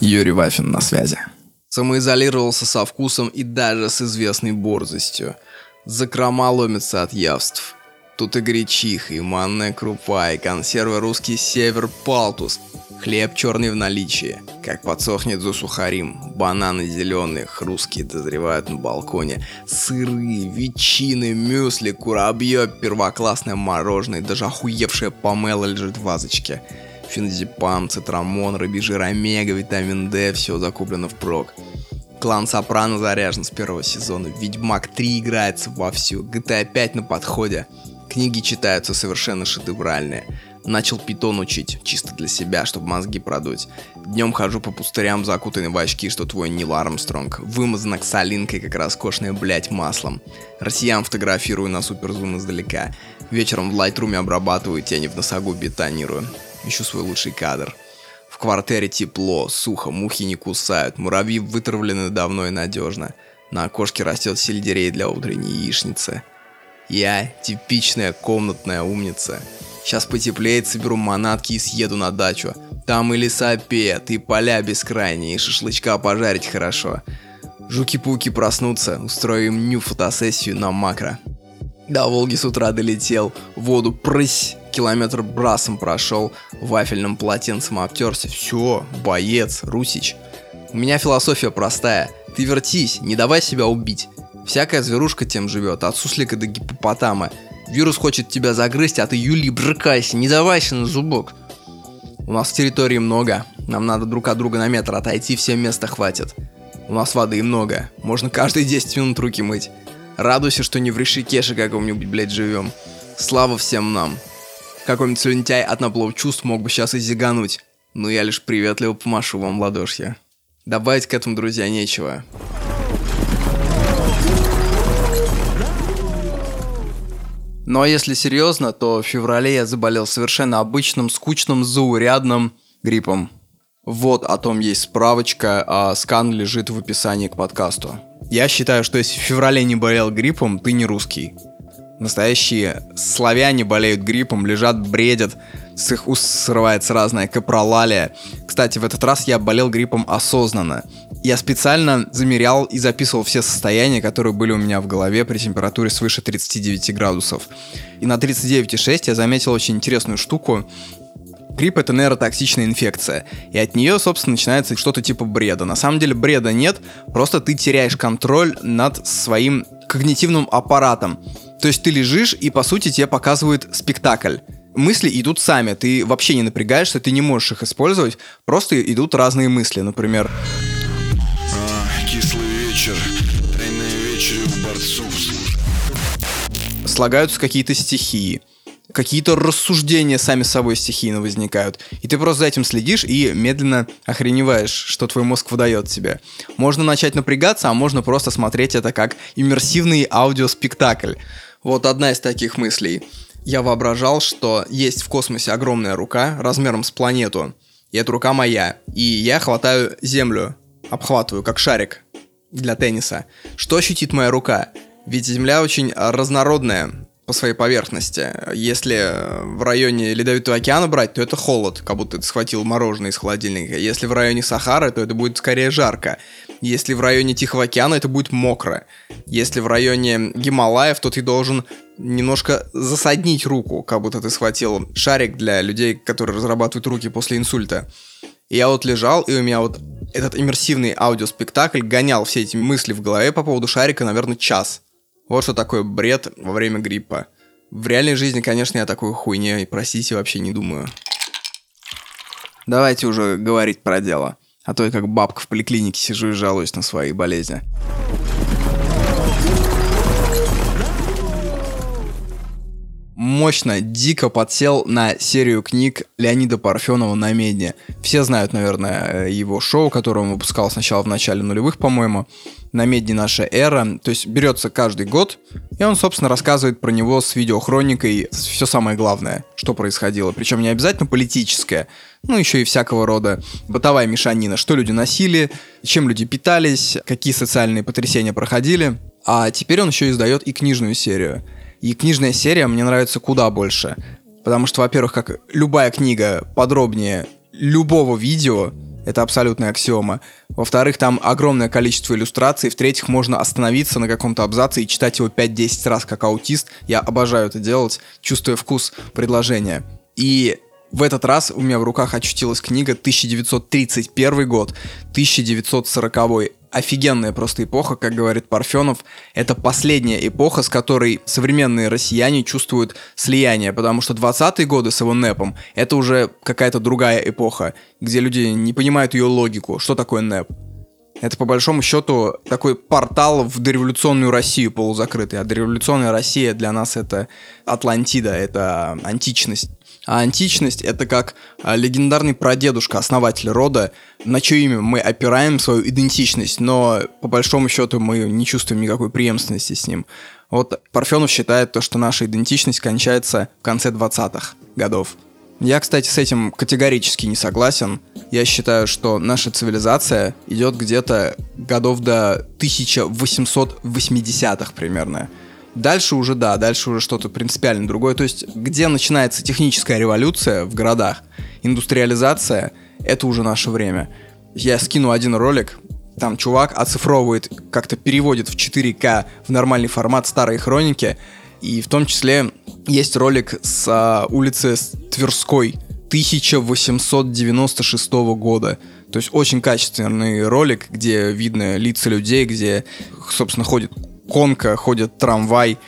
Юрий Вафин на связи. Самоизолировался со вкусом и даже с известной борзостью. Закрома ломятся от явств. Тут и гречиха, и манная крупа, и консервы русский север палтус. Хлеб черный в наличии. Как подсохнет за сухарим. Бананы зеленые, хрусткие дозревают на балконе. Сыры, ветчины, мюсли, курабье, первоклассное мороженое, даже охуевшая помела лежит в вазочке. Феназепам, цитрамон, рыбий омега, витамин D, все закуплено впрок. Клан Сопрано заряжен с первого сезона. Ведьмак 3 играется вовсю. GTA 5 на подходе. Книги читаются совершенно шедевральные. Начал питон учить, чисто для себя, чтобы мозги продуть. Днем хожу по пустырям, закутанный в очки, что твой Нил Армстронг. Вымазан оксалинкой, как роскошное, блять, маслом. Россиян фотографирую на суперзум издалека. Вечером в лайтруме обрабатываю тени в носогу бетонирую. Ищу свой лучший кадр. В квартире тепло, сухо, мухи не кусают, муравьи вытравлены давно и надежно. На окошке растет сельдерей для утренней яичницы. Я типичная комнатная умница. Сейчас потеплеет, соберу манатки и съеду на дачу. Там и лесопед, и поля бескрайние, и шашлычка пожарить хорошо. Жуки-пауки проснутся, устрою им ню фотосессию на макро. До Волги с утра долетел, воду прысь, километр брасом прошел, вафельным полотенцем обтерся. Все, боец, Русич. У меня философия простая. Ты вертись, не давай себя убить. Всякая зверушка тем живет, от суслика до гипопотама. Вирус хочет тебя загрызть, а ты, Юли, брыкайся, не давайся на зубок. У нас территории много, нам надо друг от друга на метр отойти, всем места хватит. У нас воды много, можно каждые 10 минут руки мыть. Радуйся, что не в Ришикеше каком-нибудь, блядь, живем. Слава всем нам. Какой-нибудь слюнтяй от наплов чувств мог бы сейчас и зигануть. Но я лишь приветливо помашу вам ладошья. Добавить к этому, друзья, нечего. Но если серьезно, то в феврале я заболел совершенно обычным, скучным, заурядным гриппом. Вот о том есть справочка, а скан лежит в описании к подкасту. Я считаю, что если в феврале не болел гриппом, ты не русский. Настоящие славяне болеют гриппом, лежат, бредят, с их уст срывается разная капролалия. Кстати, в этот раз я болел гриппом осознанно. Я специально замерял и записывал все состояния, которые были у меня в голове при температуре свыше 39 градусов. И на 39,6 я заметил очень интересную штуку. Грипп это нейротоксичная инфекция, и от нее, собственно, начинается что-то типа бреда. На самом деле бреда нет, просто ты теряешь контроль над своим когнитивным аппаратом. То есть ты лежишь, и по сути тебе показывают спектакль. Мысли идут сами, ты вообще не напрягаешься, ты не можешь их использовать, просто идут разные мысли, например. А, кислый вечер, тайная вечеря у борцов. Слагаются какие-то стихии, какие-то рассуждения сами собой стихийно возникают. И ты просто за этим следишь и медленно охреневаешь, что твой мозг выдает тебе. Можно начать напрягаться, а можно просто смотреть это как иммерсивный аудиоспектакль. Вот одна из таких мыслей. Я воображал, что есть в космосе огромная рука размером с планету, и эта рука моя, и я хватаю Землю, обхватываю, как шарик для тенниса. Что ощутит моя рука? Ведь Земля очень разнородная по своей поверхности. Если в районе Ледовитого океана брать, то это холод, как будто ты схватил мороженое из холодильника. Если в районе Сахары, то это будет скорее жарко. Если в районе Тихого океана, это будет мокро. Если в районе Гималаев, то ты должен немножко засаднить руку, как будто ты схватил шарик для людей, которые разрабатывают руки после инсульта. И я вот лежал, и у меня вот этот иммерсивный аудиоспектакль гонял все эти мысли в голове по поводу шарика, наверное, час. Вот что такое бред во время гриппа. В реальной жизни, конечно, я такой хуйне, простите, вообще не думаю. Давайте уже говорить про дело. А то я как бабка в поликлинике сижу и жалуюсь на свои болезни. мощно, дико подсел на серию книг Леонида Парфенова на медне. Все знают, наверное, его шоу, которое он выпускал сначала в начале нулевых, по-моему, на медне наша эра. То есть берется каждый год, и он, собственно, рассказывает про него с видеохроникой все самое главное, что происходило. Причем не обязательно политическое, ну, еще и всякого рода бытовая мешанина, что люди носили, чем люди питались, какие социальные потрясения проходили. А теперь он еще издает и книжную серию – и книжная серия мне нравится куда больше. Потому что, во-первых, как любая книга подробнее любого видео, это абсолютная аксиома. Во-вторых, там огромное количество иллюстраций. В-третьих, можно остановиться на каком-то абзаце и читать его 5-10 раз как аутист. Я обожаю это делать, чувствуя вкус предложения. И в этот раз у меня в руках очутилась книга 1931 год, 1940 офигенная просто эпоха, как говорит Парфенов. Это последняя эпоха, с которой современные россияне чувствуют слияние, потому что 20-е годы с его НЭПом — это уже какая-то другая эпоха, где люди не понимают ее логику. Что такое НЭП? Это, по большому счету, такой портал в дореволюционную Россию полузакрытый. А дореволюционная Россия для нас это Атлантида, это античность. А античность — это как а, легендарный прадедушка, основатель рода, на чье имя мы опираем свою идентичность, но по большому счету мы не чувствуем никакой преемственности с ним. Вот Парфенов считает то, что наша идентичность кончается в конце 20-х годов. Я, кстати, с этим категорически не согласен. Я считаю, что наша цивилизация идет где-то годов до 1880-х примерно. Дальше уже, да, дальше уже что-то принципиально другое. То есть, где начинается техническая революция в городах, индустриализация, это уже наше время. Я скину один ролик, там чувак оцифровывает, как-то переводит в 4К в нормальный формат старые хроники, и в том числе есть ролик с а, улицы Тверской 1896 года. То есть очень качественный ролик, где видно лица людей, где, собственно, ходит конка, ходит трамвай,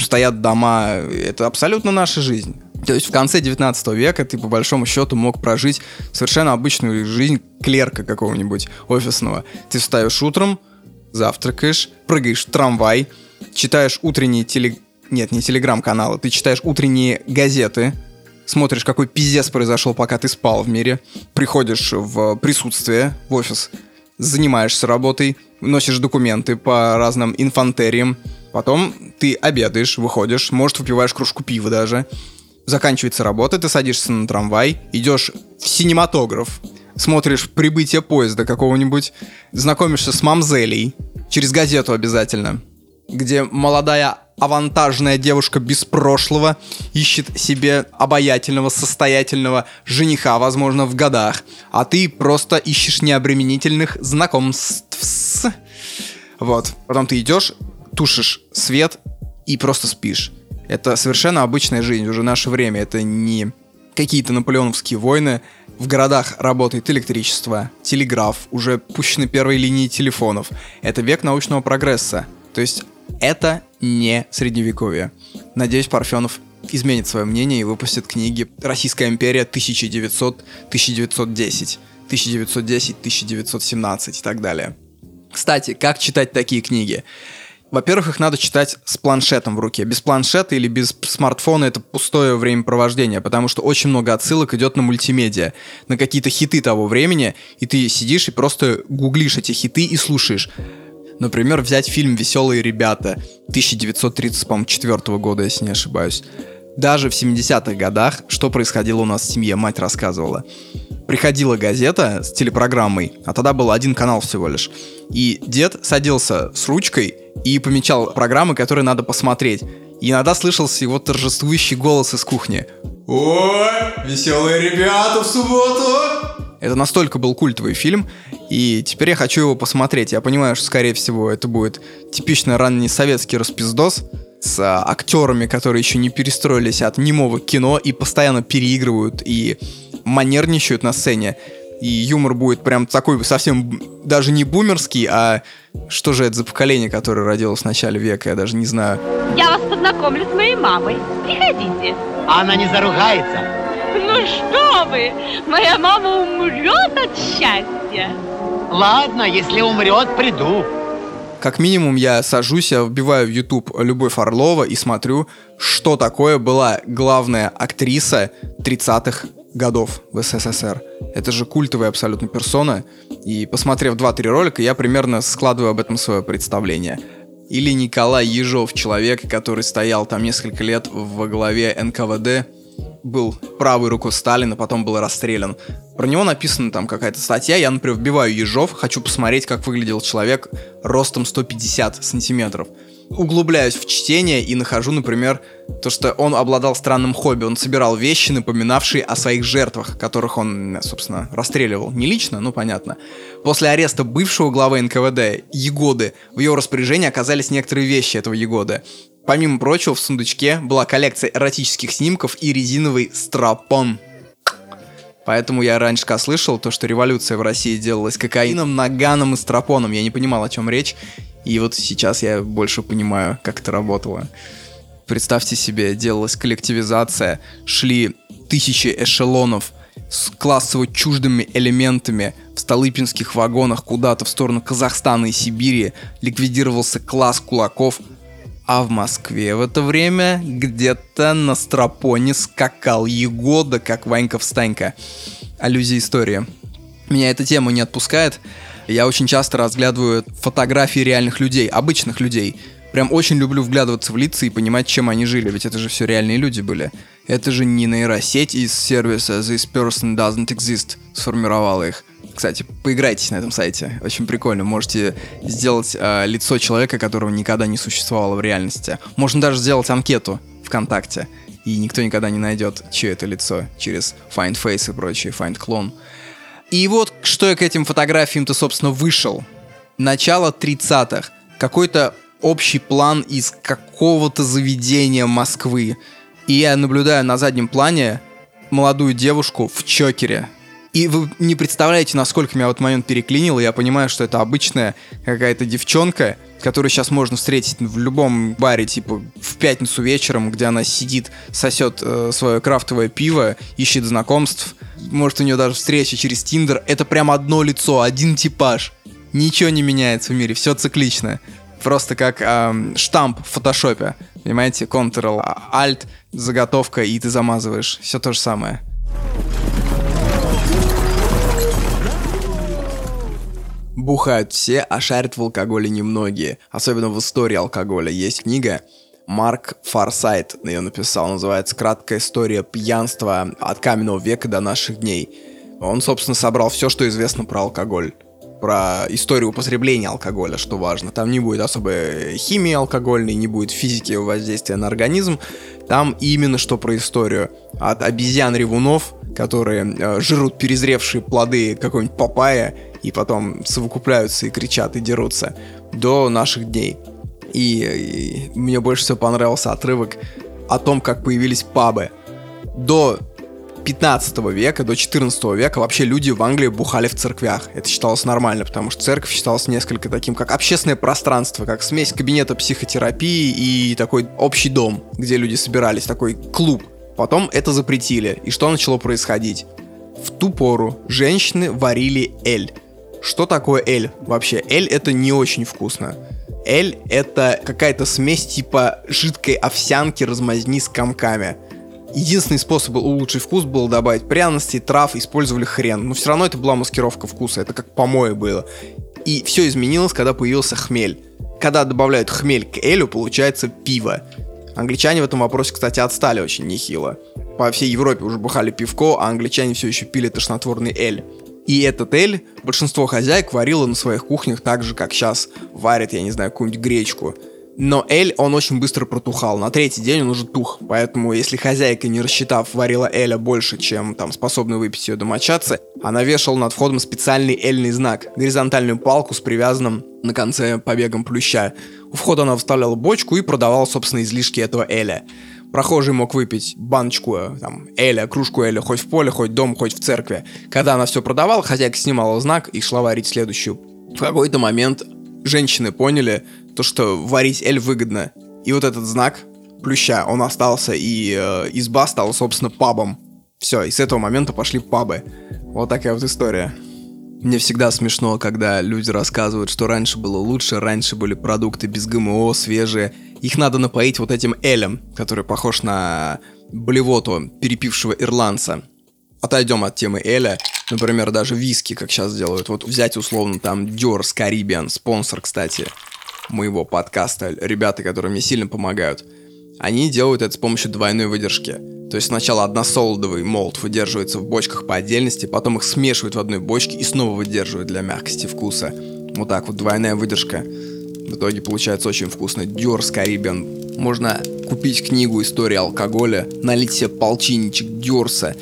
стоят дома. Это абсолютно наша жизнь. То есть в конце 19 века ты по большому счету мог прожить совершенно обычную жизнь клерка какого-нибудь офисного. Ты встаешь утром, завтракаешь, прыгаешь в трамвай, читаешь утренние теле... Нет, не телеграм-каналы, ты читаешь утренние газеты, смотришь, какой пиздец произошел, пока ты спал в мире, приходишь в присутствие в офис, занимаешься работой, носишь документы по разным инфантериям, потом ты обедаешь, выходишь, может, выпиваешь кружку пива даже, заканчивается работа, ты садишься на трамвай, идешь в синематограф, смотришь прибытие поезда какого-нибудь, знакомишься с мамзелей, через газету обязательно, где молодая авантажная девушка без прошлого ищет себе обаятельного, состоятельного жениха, возможно, в годах, а ты просто ищешь необременительных знакомств. Вот. Потом ты идешь, тушишь свет и просто спишь. Это совершенно обычная жизнь, уже наше время. Это не какие-то наполеоновские войны. В городах работает электричество, телеграф, уже пущены первые линии телефонов. Это век научного прогресса. То есть это не средневековье. Надеюсь, Парфенов изменит свое мнение и выпустит книги «Российская империя 1900-1910», 1910-1917 и так далее. Кстати, как читать такие книги? Во-первых, их надо читать с планшетом в руке. Без планшета или без смартфона это пустое времяпровождение, потому что очень много отсылок идет на мультимедиа, на какие-то хиты того времени, и ты сидишь и просто гуглишь эти хиты и слушаешь. Например, взять фильм «Веселые ребята» 1934 года, если не ошибаюсь. Даже в 70-х годах, что происходило у нас в семье, мать рассказывала. Приходила газета с телепрограммой, а тогда был один канал всего лишь. И дед садился с ручкой и помечал программы, которые надо посмотреть. И иногда слышался его торжествующий голос из кухни. «Ой, веселые ребята в субботу!» Это настолько был культовый фильм, и теперь я хочу его посмотреть. Я понимаю, что, скорее всего, это будет типичный ранний советский распиздос с а, актерами, которые еще не перестроились от немого кино и постоянно переигрывают и манерничают на сцене. И юмор будет прям такой совсем даже не бумерский, а что же это за поколение, которое родилось в начале века, я даже не знаю. Я вас познакомлю с моей мамой. Приходите. Она не заругается. Ну что вы, моя мама умрет от счастья. Ладно, если умрет, приду. Как минимум я сажусь, я вбиваю в YouTube Любовь Орлова и смотрю, что такое была главная актриса 30-х годов в СССР. Это же культовая абсолютно персона. И посмотрев 2-3 ролика, я примерно складываю об этом свое представление. Или Николай Ежов, человек, который стоял там несколько лет во главе НКВД, был правой рукой Сталина, потом был расстрелян. Про него написана там какая-то статья, я, например, вбиваю Ежов, хочу посмотреть, как выглядел человек ростом 150 сантиметров. углубляюсь в чтение и нахожу, например, то, что он обладал странным хобби. Он собирал вещи, напоминавшие о своих жертвах, которых он, собственно, расстреливал. Не лично, ну понятно. После ареста бывшего главы НКВД Егоды в его распоряжении оказались некоторые вещи этого Егоды. Помимо прочего, в сундучке была коллекция эротических снимков и резиновый страпон. Поэтому я раньше когда слышал то, что революция в России делалась кокаином, наганом и стропоном. Я не понимал, о чем речь. И вот сейчас я больше понимаю, как это работало. Представьте себе, делалась коллективизация, шли тысячи эшелонов с классово чуждыми элементами в столыпинских вагонах куда-то в сторону Казахстана и Сибири, ликвидировался класс кулаков, а в Москве в это время где-то на стропоне скакал Егода, как Ванька-встанька. Аллюзия истории. Меня эта тема не отпускает. Я очень часто разглядываю фотографии реальных людей, обычных людей. Прям очень люблю вглядываться в лица и понимать, чем они жили, ведь это же все реальные люди были. Это же не нейросеть из сервиса This Person Doesn't Exist сформировала их. Кстати, поиграйтесь на этом сайте, очень прикольно. Можете сделать э, лицо человека, которого никогда не существовало в реальности. Можно даже сделать анкету ВКонтакте, и никто никогда не найдет, чье это лицо через Find Face и прочее, Find Clone. И вот что я к этим фотографиям-то, собственно, вышел. Начало 30-х. Какой-то общий план из какого-то заведения Москвы. И я наблюдаю на заднем плане молодую девушку в чокере. И вы не представляете, насколько меня в этот момент переклинило. Я понимаю, что это обычная какая-то девчонка, которую сейчас можно встретить в любом баре, типа в пятницу вечером, где она сидит, сосет э, свое крафтовое пиво, ищет знакомств. Может, у нее даже встреча через Тиндер. Это прям одно лицо, один типаж. Ничего не меняется в мире, все циклично. Просто как эм, штамп в фотошопе. Понимаете, Ctrl-Alt, заготовка, и ты замазываешь. Все то же самое. Бухают все, а шарят в алкоголе немногие. Особенно в истории алкоголя. Есть книга Марк Фарсайт ее написал, называется «Краткая история пьянства от каменного века до наших дней». Он, собственно, собрал все, что известно про алкоголь про историю употребления алкоголя, что важно. Там не будет особой химии алкогольной, не будет физики воздействия на организм. Там именно что про историю. От обезьян-ревунов, которые э, жрут перезревшие плоды какой-нибудь папайя и потом совокупляются и кричат и дерутся, до наших дней. И, и мне больше всего понравился отрывок о том, как появились пабы. До 15 века до 14 века вообще люди в Англии бухали в церквях. Это считалось нормально, потому что церковь считалась несколько таким, как общественное пространство, как смесь кабинета психотерапии и такой общий дом, где люди собирались, такой клуб. Потом это запретили. И что начало происходить? В ту пору женщины варили эль. Что такое эль? Вообще, эль это не очень вкусно. Эль это какая-то смесь типа жидкой овсянки размазни с комками. Единственный способ улучшить вкус был добавить пряности, трав, использовали хрен. Но все равно это была маскировка вкуса, это как помое было. И все изменилось, когда появился хмель. Когда добавляют хмель к элю, получается пиво. Англичане в этом вопросе, кстати, отстали очень нехило. По всей Европе уже бухали пивко, а англичане все еще пили тошнотворный эль. И этот эль большинство хозяек варило на своих кухнях так же, как сейчас варят, я не знаю, какую-нибудь гречку. Но эль, он очень быстро протухал. На третий день он уже тух. Поэтому, если хозяйка, не рассчитав, варила эля больше, чем там способны выпить ее домочадцы, она вешала над входом специальный эльный знак. Горизонтальную палку с привязанным на конце побегом плюща. У входа она вставляла бочку и продавала, собственно, излишки этого эля. Прохожий мог выпить баночку э, там, эля, кружку эля, хоть в поле, хоть дом, хоть в церкви. Когда она все продавала, хозяйка снимала знак и шла варить следующую. В какой-то момент женщины поняли, то, что варить эль выгодно. И вот этот знак плюща, он остался, и э, изба стала, собственно, пабом. Все, и с этого момента пошли пабы. Вот такая вот история. Мне всегда смешно, когда люди рассказывают, что раньше было лучше, раньше были продукты без ГМО, свежие. Их надо напоить вот этим элем, который похож на блевоту перепившего ирландца. Отойдем от темы эля. Например, даже виски, как сейчас делают. Вот взять условно там Дёрс Caribbean, спонсор, кстати моего подкаста, ребята, которые мне сильно помогают, они делают это с помощью двойной выдержки. То есть сначала односолодовый молот выдерживается в бочках по отдельности, потом их смешивают в одной бочке и снова выдерживают для мягкости вкуса. Вот так вот, двойная выдержка. В итоге получается очень вкусно. Дёрс Caribbean. Можно купить книгу «История алкоголя», налить себе полчинничек Дёрса,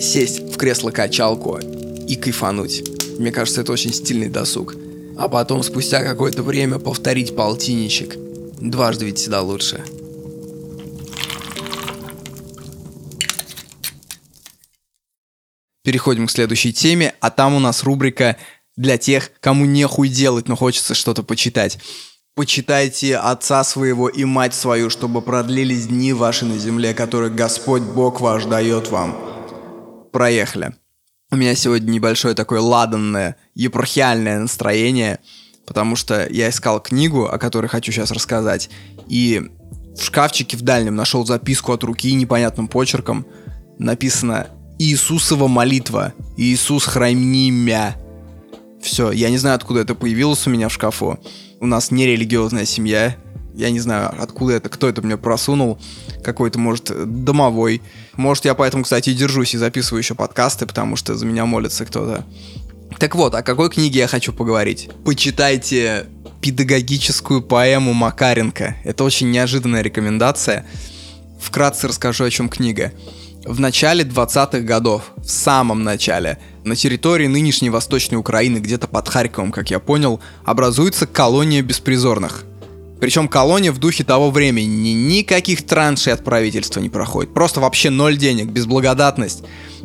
сесть в кресло-качалку и кайфануть. Мне кажется, это очень стильный досуг. А потом, спустя какое-то время, повторить полтинничек. Дважды ведь всегда лучше. Переходим к следующей теме, а там у нас рубрика для тех, кому нехуй делать, но хочется что-то почитать. Почитайте отца своего и мать свою, чтобы продлились дни ваши на земле, которые Господь Бог ваш дает вам. Проехали. У меня сегодня небольшое такое ладанное, епархиальное настроение, потому что я искал книгу, о которой хочу сейчас рассказать, и в шкафчике в дальнем нашел записку от руки непонятным почерком. Написано «Иисусова молитва. Иисус храни мя». Все, я не знаю, откуда это появилось у меня в шкафу. У нас нерелигиозная семья. Я не знаю, откуда это, кто это мне просунул. Какой-то, может, домовой. Может, я поэтому, кстати, и держусь и записываю еще подкасты, потому что за меня молится кто-то. Так вот, о какой книге я хочу поговорить? Почитайте педагогическую поэму Макаренко. Это очень неожиданная рекомендация. Вкратце расскажу, о чем книга. В начале 20-х годов, в самом начале, на территории нынешней Восточной Украины, где-то под Харьковом, как я понял, образуется колония беспризорных. Причем колония в духе того времени, никаких траншей от правительства не проходит, просто вообще ноль денег, безблагодатность.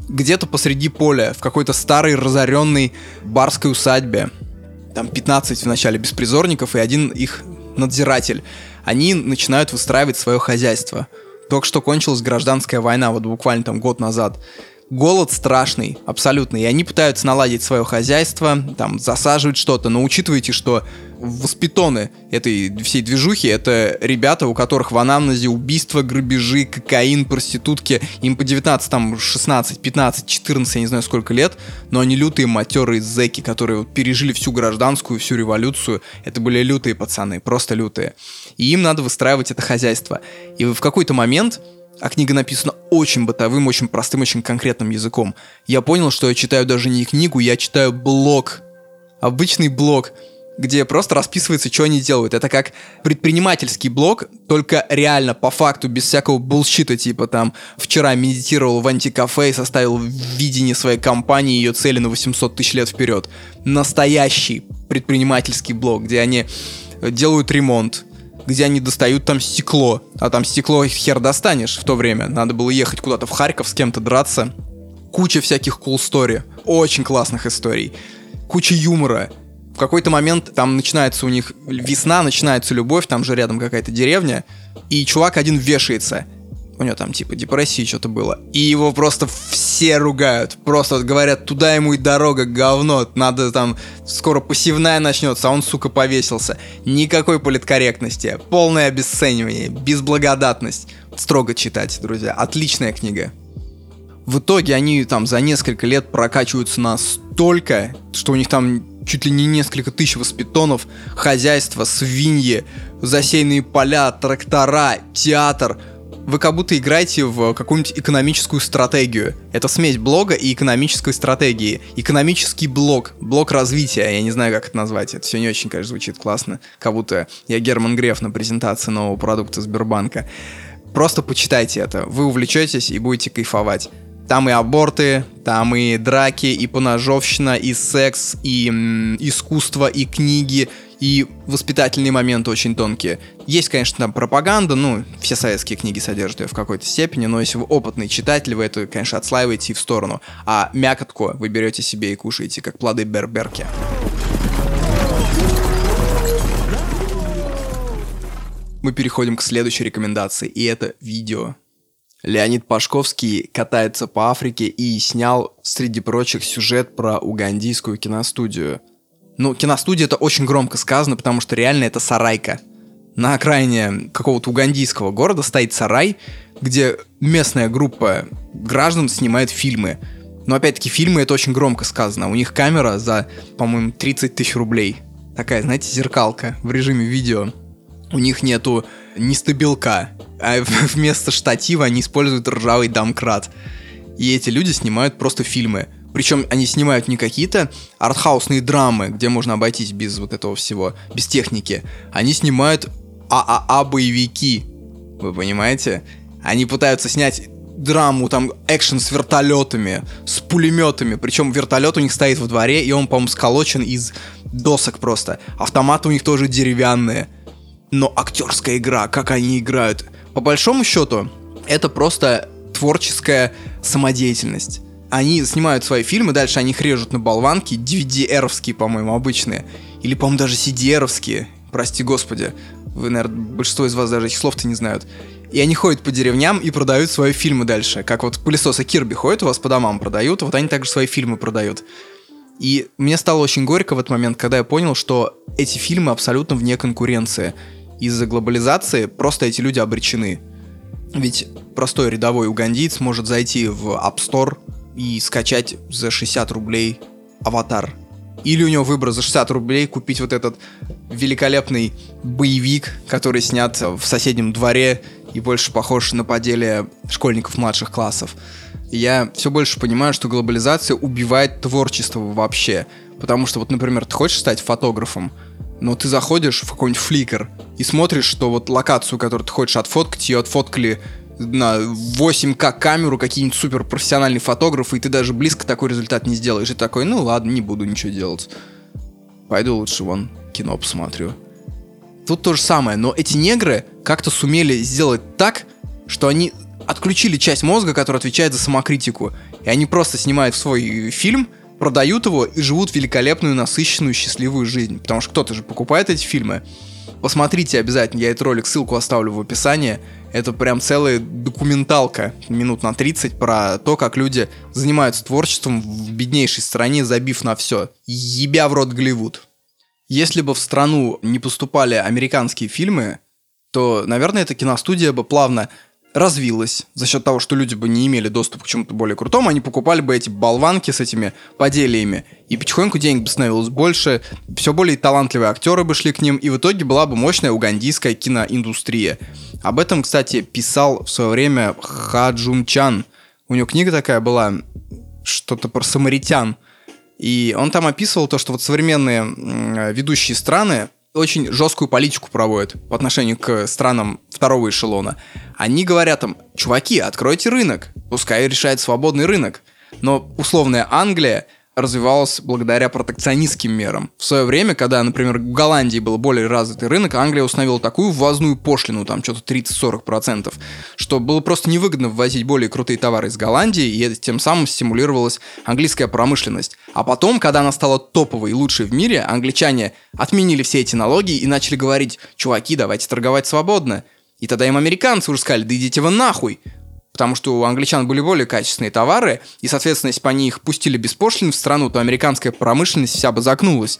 Где-то посреди поля, в какой-то старой разоренной барской усадьбе, там 15 в начале беспризорников и один их надзиратель, они начинают выстраивать свое хозяйство – только что кончилась гражданская война, вот буквально там год назад. Голод страшный, абсолютно. И они пытаются наладить свое хозяйство, там, засаживать что-то. Но учитывайте, что воспитоны этой всей движухи это ребята, у которых в анамнезе убийства, грабежи, кокаин, проститутки. Им по 19, там, 16, 15, 14, я не знаю сколько лет. Но они лютые матерые зэки, которые вот пережили всю гражданскую, всю революцию. Это были лютые пацаны, просто лютые. И им надо выстраивать это хозяйство. И в какой-то момент а книга написана очень бытовым, очень простым, очень конкретным языком. Я понял, что я читаю даже не книгу, я читаю блог. Обычный блог, где просто расписывается, что они делают. Это как предпринимательский блог, только реально, по факту, без всякого булщита, типа там вчера медитировал в антикафе и составил видение своей компании ее цели на 800 тысяч лет вперед. Настоящий предпринимательский блог, где они делают ремонт, где они достают там стекло. А там стекло хер достанешь в то время. Надо было ехать куда-то в Харьков с кем-то драться. Куча всяких cool story. Очень классных историй. Куча юмора. В какой-то момент там начинается у них весна, начинается любовь, там же рядом какая-то деревня, и чувак один вешается у него там типа депрессии что-то было. И его просто все ругают. Просто вот говорят, туда ему и дорога, говно. Надо там, скоро посевная начнется, а он, сука, повесился. Никакой политкорректности. Полное обесценивание, безблагодатность. Строго читать, друзья. Отличная книга. В итоге они там за несколько лет прокачиваются настолько, что у них там чуть ли не несколько тысяч воспитонов, хозяйство, свиньи, засеянные поля, трактора, театр – вы как будто играете в какую-нибудь экономическую стратегию. Это смесь блога и экономической стратегии. Экономический блог, блок развития, я не знаю, как это назвать. Это все не очень, конечно, звучит классно. Как будто я Герман Греф на презентации нового продукта Сбербанка. Просто почитайте это. Вы увлечетесь и будете кайфовать. Там и аборты, там и драки, и поножовщина, и секс, и м, искусство, и книги, и воспитательные моменты очень тонкие. Есть, конечно, там пропаганда, ну, все советские книги содержат ее в какой-то степени, но если вы опытный читатель, вы это, конечно, отслаиваете в сторону. А мякотку вы берете себе и кушаете, как плоды берберки. Мы переходим к следующей рекомендации, и это видео. Леонид Пашковский катается по Африке и снял, среди прочих, сюжет про угандийскую киностудию – ну, киностудия это очень громко сказано, потому что реально это сарайка. На окраине какого-то угандийского города стоит сарай, где местная группа граждан снимает фильмы. Но опять-таки фильмы это очень громко сказано. У них камера за, по-моему, 30 тысяч рублей. Такая, знаете, зеркалка в режиме видео. У них нету ни стабилка, а вместо штатива они используют ржавый домкрат. И эти люди снимают просто фильмы Причем они снимают не какие-то артхаусные драмы, где можно обойтись без вот этого всего, без техники. Они снимают ААА-боевики. Вы понимаете? Они пытаются снять драму, там, экшен с вертолетами, с пулеметами. Причем вертолет у них стоит во дворе, и он, по-моему, сколочен из досок просто. Автоматы у них тоже деревянные. Но актерская игра, как они играют. По большому счету, это просто творческая самодеятельность. Они снимают свои фильмы, дальше они их режут на болванки, DVD-эровские, по-моему, обычные. Или, по-моему, даже CD-эровские. Прости господи. Вы, наверное, большинство из вас даже этих слов-то не знают. И они ходят по деревням и продают свои фильмы дальше. Как вот пылесосы Кирби ходят у вас по домам продают, вот они также свои фильмы продают. И мне стало очень горько в этот момент, когда я понял, что эти фильмы абсолютно вне конкуренции. Из-за глобализации просто эти люди обречены. Ведь простой рядовой угандиец может зайти в App Store и скачать за 60 рублей аватар. Или у него выбор за 60 рублей купить вот этот великолепный боевик, который снят в соседнем дворе и больше похож на поделие школьников младших классов. Я все больше понимаю, что глобализация убивает творчество вообще. Потому что вот, например, ты хочешь стать фотографом, но ты заходишь в какой-нибудь фликер и смотришь, что вот локацию, которую ты хочешь отфоткать, ее отфоткали на 8К камеру какие-нибудь супер профессиональные фотографы, и ты даже близко такой результат не сделаешь. И такой, ну ладно, не буду ничего делать. Пойду лучше вон кино посмотрю. Тут то же самое, но эти негры как-то сумели сделать так, что они отключили часть мозга, которая отвечает за самокритику. И они просто снимают свой фильм, продают его и живут великолепную, насыщенную, счастливую жизнь. Потому что кто-то же покупает эти фильмы. Посмотрите обязательно, я этот ролик, ссылку оставлю в описании. Это прям целая документалка минут на 30 про то, как люди занимаются творчеством в беднейшей стране, забив на все. Ебя в рот Голливуд. Если бы в страну не поступали американские фильмы, то, наверное, эта киностудия бы плавно развилась за счет того, что люди бы не имели доступа к чему-то более крутому, они покупали бы эти болванки с этими поделиями, и потихоньку денег бы становилось больше, все более талантливые актеры бы шли к ним, и в итоге была бы мощная угандийская киноиндустрия. Об этом, кстати, писал в свое время Ха Джун Чан. У него книга такая была, что-то про самаритян. И он там описывал то, что вот современные ведущие страны очень жесткую политику проводят по отношению к странам второго эшелона. Они говорят там, чуваки, откройте рынок, пускай решает свободный рынок. Но условная Англия развивалась благодаря протекционистским мерам. В свое время, когда, например, в Голландии был более развитый рынок, Англия установила такую ввозную пошлину, там что-то 30-40%, что было просто невыгодно ввозить более крутые товары из Голландии, и тем самым стимулировалась английская промышленность. А потом, когда она стала топовой и лучшей в мире, англичане отменили все эти налоги и начали говорить, чуваки, давайте торговать свободно. И тогда им американцы уже сказали, да идите вы нахуй, потому что у англичан были более качественные товары, и, соответственно, если бы они их пустили без пошлин в страну, то американская промышленность вся бы загнулась.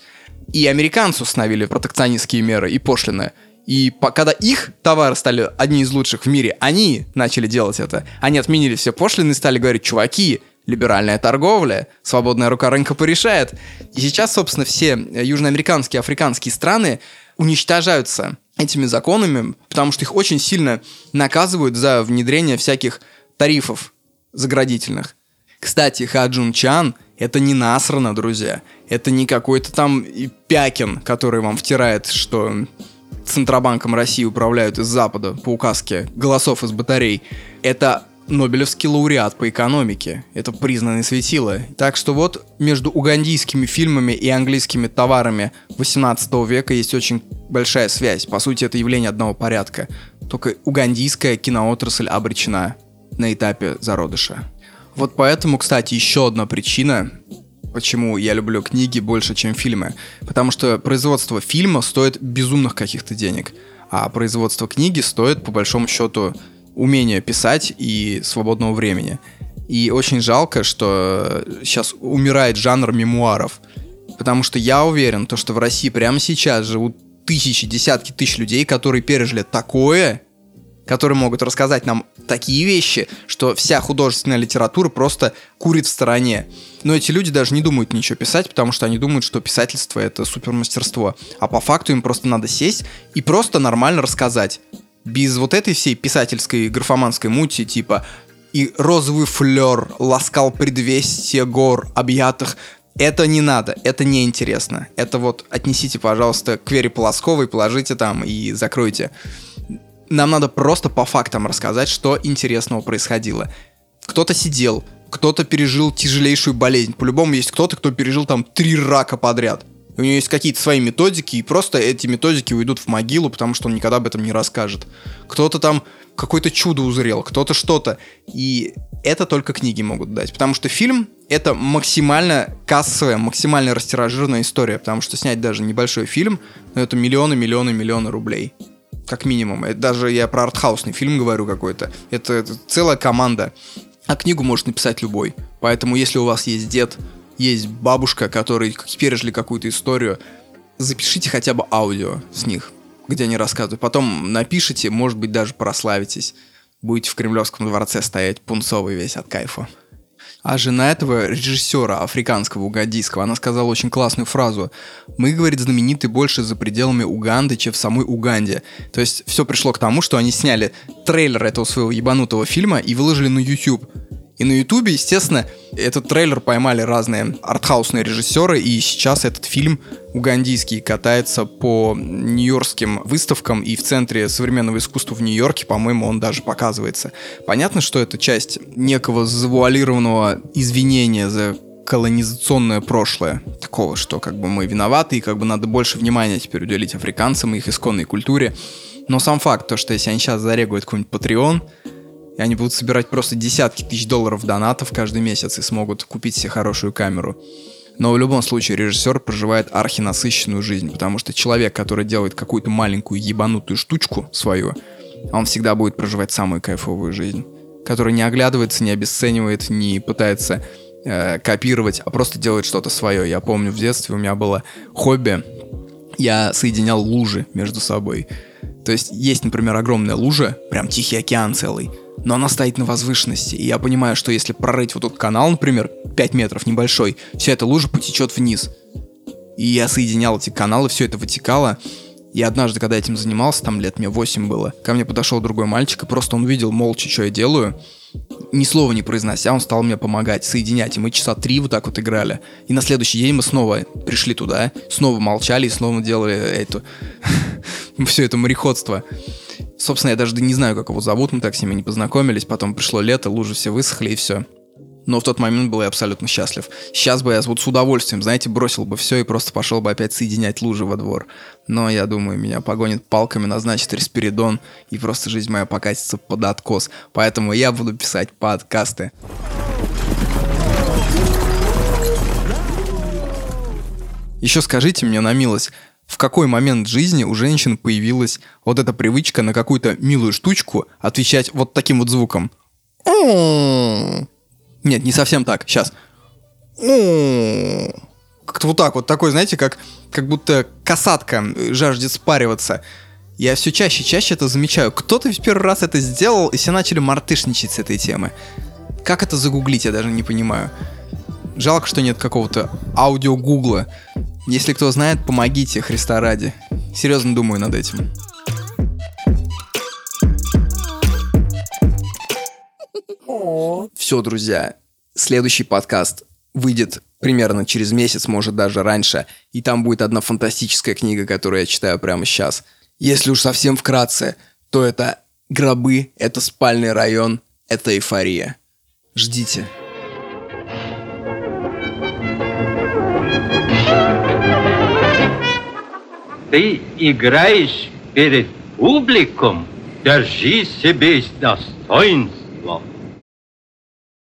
И американцы установили протекционистские меры и пошлины. И по, когда их товары стали одни из лучших в мире, они начали делать это. Они отменили все пошлины и стали говорить, чуваки, либеральная торговля, свободная рука рынка порешает. И сейчас, собственно, все южноамериканские, африканские страны уничтожаются этими законами, потому что их очень сильно наказывают за внедрение всяких тарифов заградительных. Кстати, Хаджун Чан — это не насрано, друзья. Это не какой-то там Пякин, который вам втирает, что Центробанком России управляют из Запада по указке голосов из батарей. Это Нобелевский лауреат по экономике. Это признанный светило. Так что вот между угандийскими фильмами и английскими товарами 18 века есть очень большая связь. По сути, это явление одного порядка. Только угандийская киноотрасль обречена на этапе зародыша. Вот поэтому, кстати, еще одна причина, почему я люблю книги больше, чем фильмы. Потому что производство фильма стоит безумных каких-то денег, а производство книги стоит, по большому счету, умения писать и свободного времени. И очень жалко, что сейчас умирает жанр мемуаров. Потому что я уверен, то, что в России прямо сейчас живут тысячи, десятки тысяч людей, которые пережили такое, которые могут рассказать нам такие вещи, что вся художественная литература просто курит в стороне. Но эти люди даже не думают ничего писать, потому что они думают, что писательство это супермастерство. А по факту им просто надо сесть и просто нормально рассказать без вот этой всей писательской графоманской мути, типа и розовый флер ласкал предвестие гор, объятых это не надо, это неинтересно. Это вот отнесите, пожалуйста, к Вере Полосковой, положите там и закройте. Нам надо просто по фактам рассказать, что интересного происходило. Кто-то сидел, кто-то пережил тяжелейшую болезнь. По-любому есть кто-то, кто пережил там три рака подряд. У него есть какие-то свои методики, и просто эти методики уйдут в могилу, потому что он никогда об этом не расскажет. Кто-то там какое-то чудо узрел, кто-то что-то. И это только книги могут дать. Потому что фильм — это максимально кассовая, максимально растиражированная история. Потому что снять даже небольшой фильм, ну, это миллионы, миллионы, миллионы рублей. Как минимум. Это даже я про артхаусный фильм говорю какой-то. Это, это целая команда. А книгу может написать любой. Поэтому если у вас есть дед, есть бабушка, которые пережили какую-то историю, запишите хотя бы аудио с них где они рассказывают. Потом напишите, может быть, даже прославитесь. Будете в Кремлевском дворце стоять пунцовый весь от кайфа. А жена этого режиссера африканского, угандийского, она сказала очень классную фразу. Мы, говорит, знамениты больше за пределами Уганды, чем в самой Уганде. То есть все пришло к тому, что они сняли трейлер этого своего ебанутого фильма и выложили на YouTube. И на Ютубе, естественно, этот трейлер поймали разные артхаусные режиссеры, и сейчас этот фильм угандийский катается по нью-йоркским выставкам, и в Центре современного искусства в Нью-Йорке, по-моему, он даже показывается. Понятно, что это часть некого завуалированного извинения за колонизационное прошлое. Такого, что как бы мы виноваты, и как бы надо больше внимания теперь уделить африканцам и их исконной культуре. Но сам факт, то, что если они сейчас зарегают какой-нибудь Patreon, и они будут собирать просто десятки тысяч долларов донатов каждый месяц и смогут купить себе хорошую камеру. Но в любом случае режиссер проживает архинасыщенную жизнь, потому что человек, который делает какую-то маленькую ебанутую штучку свою, он всегда будет проживать самую кайфовую жизнь, который не оглядывается, не обесценивает, не пытается э, копировать, а просто делает что-то свое. Я помню в детстве у меня было хобби, я соединял лужи между собой. То есть есть, например, огромная лужа, прям Тихий океан целый, но она стоит на возвышенности. И я понимаю, что если прорыть вот тот канал, например, 5 метров небольшой, вся эта лужа потечет вниз. И я соединял эти каналы, все это вытекало. И однажды, когда этим занимался, там лет мне 8 было, ко мне подошел другой мальчик, и просто он увидел молча, что я делаю. Ни слова не произнося, он стал мне помогать, соединять. И мы часа три вот так вот играли. И на следующий день мы снова пришли туда, снова молчали и снова делали это... все это мореходство. Собственно, я даже не знаю, как его зовут, мы так с ними не познакомились, потом пришло лето, лужи все высохли и все. Но в тот момент был я абсолютно счастлив. Сейчас бы я вот с удовольствием, знаете, бросил бы все и просто пошел бы опять соединять лужи во двор. Но я думаю, меня погонит палками, назначит респиридон, и просто жизнь моя покатится под откос. Поэтому я буду писать подкасты. Еще скажите мне на милость, в какой момент жизни у женщин появилась вот эта привычка на какую-то милую штучку отвечать вот таким вот звуком. Нет, не совсем так. Сейчас. Как-то вот так вот, такой, знаете, как, как будто касатка жаждет спариваться. Я все чаще и чаще это замечаю. Кто-то в первый раз это сделал, и все начали мартышничать с этой темы. Как это загуглить, я даже не понимаю. Жалко, что нет какого-то аудио гугла. Если кто знает, помогите, Христа ради. Серьезно думаю над этим. Все, друзья, следующий подкаст выйдет примерно через месяц, может даже раньше, и там будет одна фантастическая книга, которую я читаю прямо сейчас. Если уж совсем вкратце, то это гробы, это спальный район, это эйфория. Ждите. Ты играешь перед публиком, держи себе достоинство.